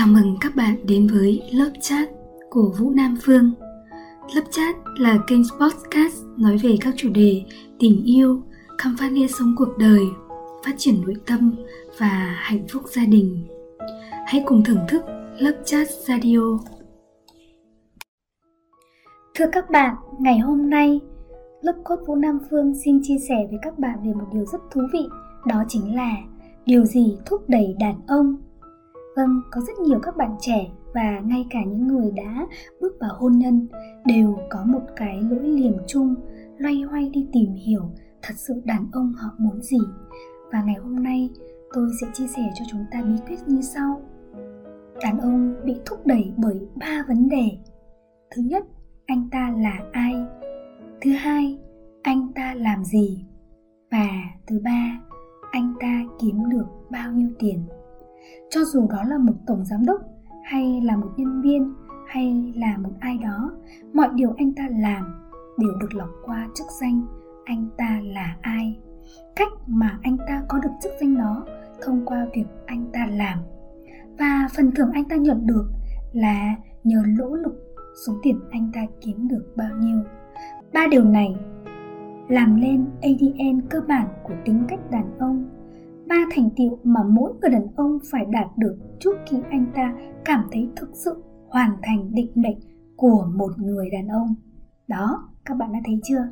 Chào mừng các bạn đến với lớp chat của Vũ Nam Phương. Lớp chat là kênh podcast nói về các chủ đề tình yêu, khám phá nghĩa sống cuộc đời, phát triển nội tâm và hạnh phúc gia đình. Hãy cùng thưởng thức lớp chat radio. Thưa các bạn, ngày hôm nay, lớp cốt Vũ Nam Phương xin chia sẻ với các bạn về một điều rất thú vị, đó chính là điều gì thúc đẩy đàn ông Vâng, có rất nhiều các bạn trẻ và ngay cả những người đã bước vào hôn nhân đều có một cái lỗi liềm chung loay hoay đi tìm hiểu thật sự đàn ông họ muốn gì. Và ngày hôm nay tôi sẽ chia sẻ cho chúng ta bí quyết như sau. Đàn ông bị thúc đẩy bởi ba vấn đề. Thứ nhất, anh ta là ai? Thứ hai, anh ta làm gì? Và thứ ba, anh ta kiếm được bao nhiêu tiền? Cho dù đó là một tổng giám đốc, hay là một nhân viên, hay là một ai đó, mọi điều anh ta làm đều được lọc qua chức danh anh ta là ai. Cách mà anh ta có được chức danh đó thông qua việc anh ta làm. Và phần thưởng anh ta nhận được là nhờ lỗ lực số tiền anh ta kiếm được bao nhiêu. Ba điều này làm lên adn cơ bản của tính cách đàn ông ba thành tiệu mà mỗi người đàn ông phải đạt được trước khi anh ta cảm thấy thực sự hoàn thành định mệnh của một người đàn ông. Đó, các bạn đã thấy chưa?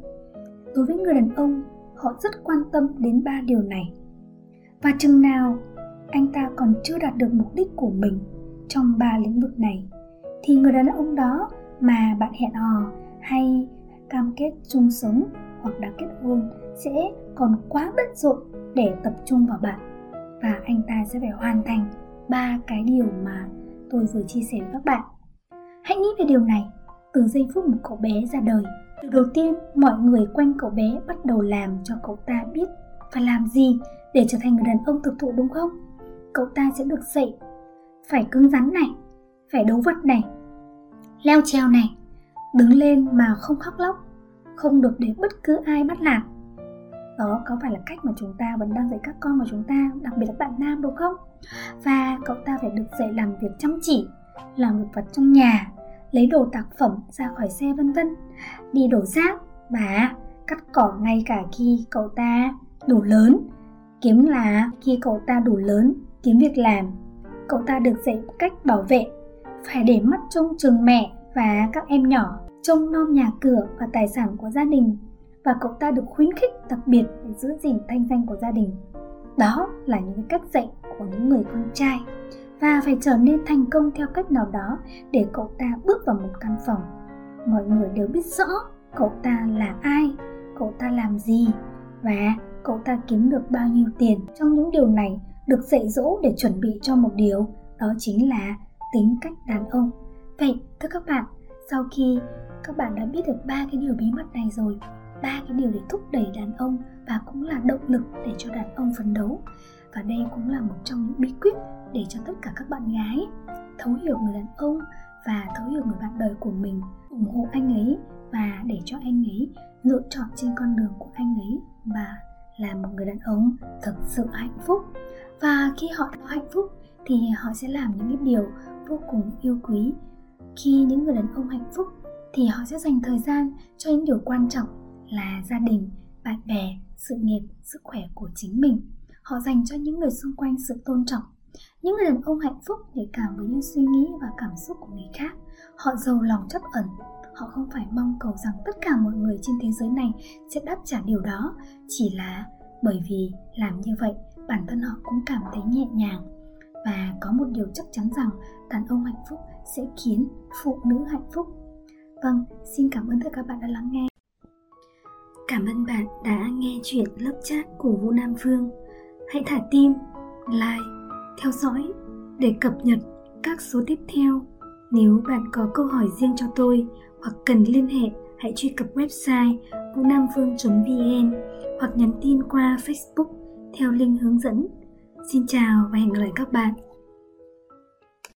Đối với người đàn ông, họ rất quan tâm đến ba điều này. Và chừng nào anh ta còn chưa đạt được mục đích của mình trong ba lĩnh vực này thì người đàn ông đó mà bạn hẹn hò hay cam kết chung sống hoặc đã kết hôn sẽ còn quá bận rộn để tập trung vào bạn. Và anh ta sẽ phải hoàn thành ba cái điều mà tôi vừa chia sẻ với các bạn. Hãy nghĩ về điều này từ giây phút một cậu bé ra đời. Từ đầu tiên, mọi người quanh cậu bé bắt đầu làm cho cậu ta biết phải làm gì để trở thành người đàn ông thực thụ, đúng không? Cậu ta sẽ được dạy phải cứng rắn này, phải đấu vật này, leo trèo này, đứng lên mà không khóc lóc, không được để bất cứ ai bắt nạt đó có phải là cách mà chúng ta vẫn đang dạy các con của chúng ta, đặc biệt là bạn nam, đúng không? Và cậu ta phải được dạy làm việc chăm chỉ, làm việc vật trong nhà, lấy đồ tạc phẩm ra khỏi xe vân vân, đi đổ rác. Và cắt cỏ ngay cả khi cậu ta đủ lớn, kiếm là khi cậu ta đủ lớn, kiếm việc làm, cậu ta được dạy cách bảo vệ, phải để mắt trông chừng mẹ và các em nhỏ, trông nom nhà cửa và tài sản của gia đình và cậu ta được khuyến khích đặc biệt để giữ gìn thanh danh của gia đình. Đó là những cách dạy của những người con trai và phải trở nên thành công theo cách nào đó để cậu ta bước vào một căn phòng. Mọi người đều biết rõ cậu ta là ai, cậu ta làm gì và cậu ta kiếm được bao nhiêu tiền. Trong những điều này được dạy dỗ để chuẩn bị cho một điều, đó chính là tính cách đàn ông. Vậy, thưa các bạn, sau khi các bạn đã biết được ba cái điều bí mật này rồi ba cái điều để thúc đẩy đàn ông và cũng là động lực để cho đàn ông phấn đấu. Và đây cũng là một trong những bí quyết để cho tất cả các bạn gái thấu hiểu người đàn ông và thấu hiểu người bạn đời của mình, ủng hộ anh ấy và để cho anh ấy lựa chọn trên con đường của anh ấy và là một người đàn ông thực sự hạnh phúc. Và khi họ có hạnh phúc thì họ sẽ làm những cái điều vô cùng yêu quý. Khi những người đàn ông hạnh phúc thì họ sẽ dành thời gian cho những điều quan trọng là gia đình, bạn bè, sự nghiệp, sức khỏe của chính mình. Họ dành cho những người xung quanh sự tôn trọng, những người đàn ông hạnh phúc để cảm với những suy nghĩ và cảm xúc của người khác. Họ giàu lòng chấp ẩn, họ không phải mong cầu rằng tất cả mọi người trên thế giới này sẽ đáp trả điều đó. Chỉ là bởi vì làm như vậy, bản thân họ cũng cảm thấy nhẹ nhàng. Và có một điều chắc chắn rằng đàn ông hạnh phúc sẽ khiến phụ nữ hạnh phúc. Vâng xin cảm ơn tất cả các bạn đã lắng nghe. Cảm ơn bạn đã nghe chuyện lớp chat của Vũ Nam Phương. Hãy thả tim, like, theo dõi để cập nhật các số tiếp theo. Nếu bạn có câu hỏi riêng cho tôi hoặc cần liên hệ, hãy truy cập website vũ-nam-phương.vn hoặc nhắn tin qua Facebook theo link hướng dẫn. Xin chào và hẹn gặp lại các bạn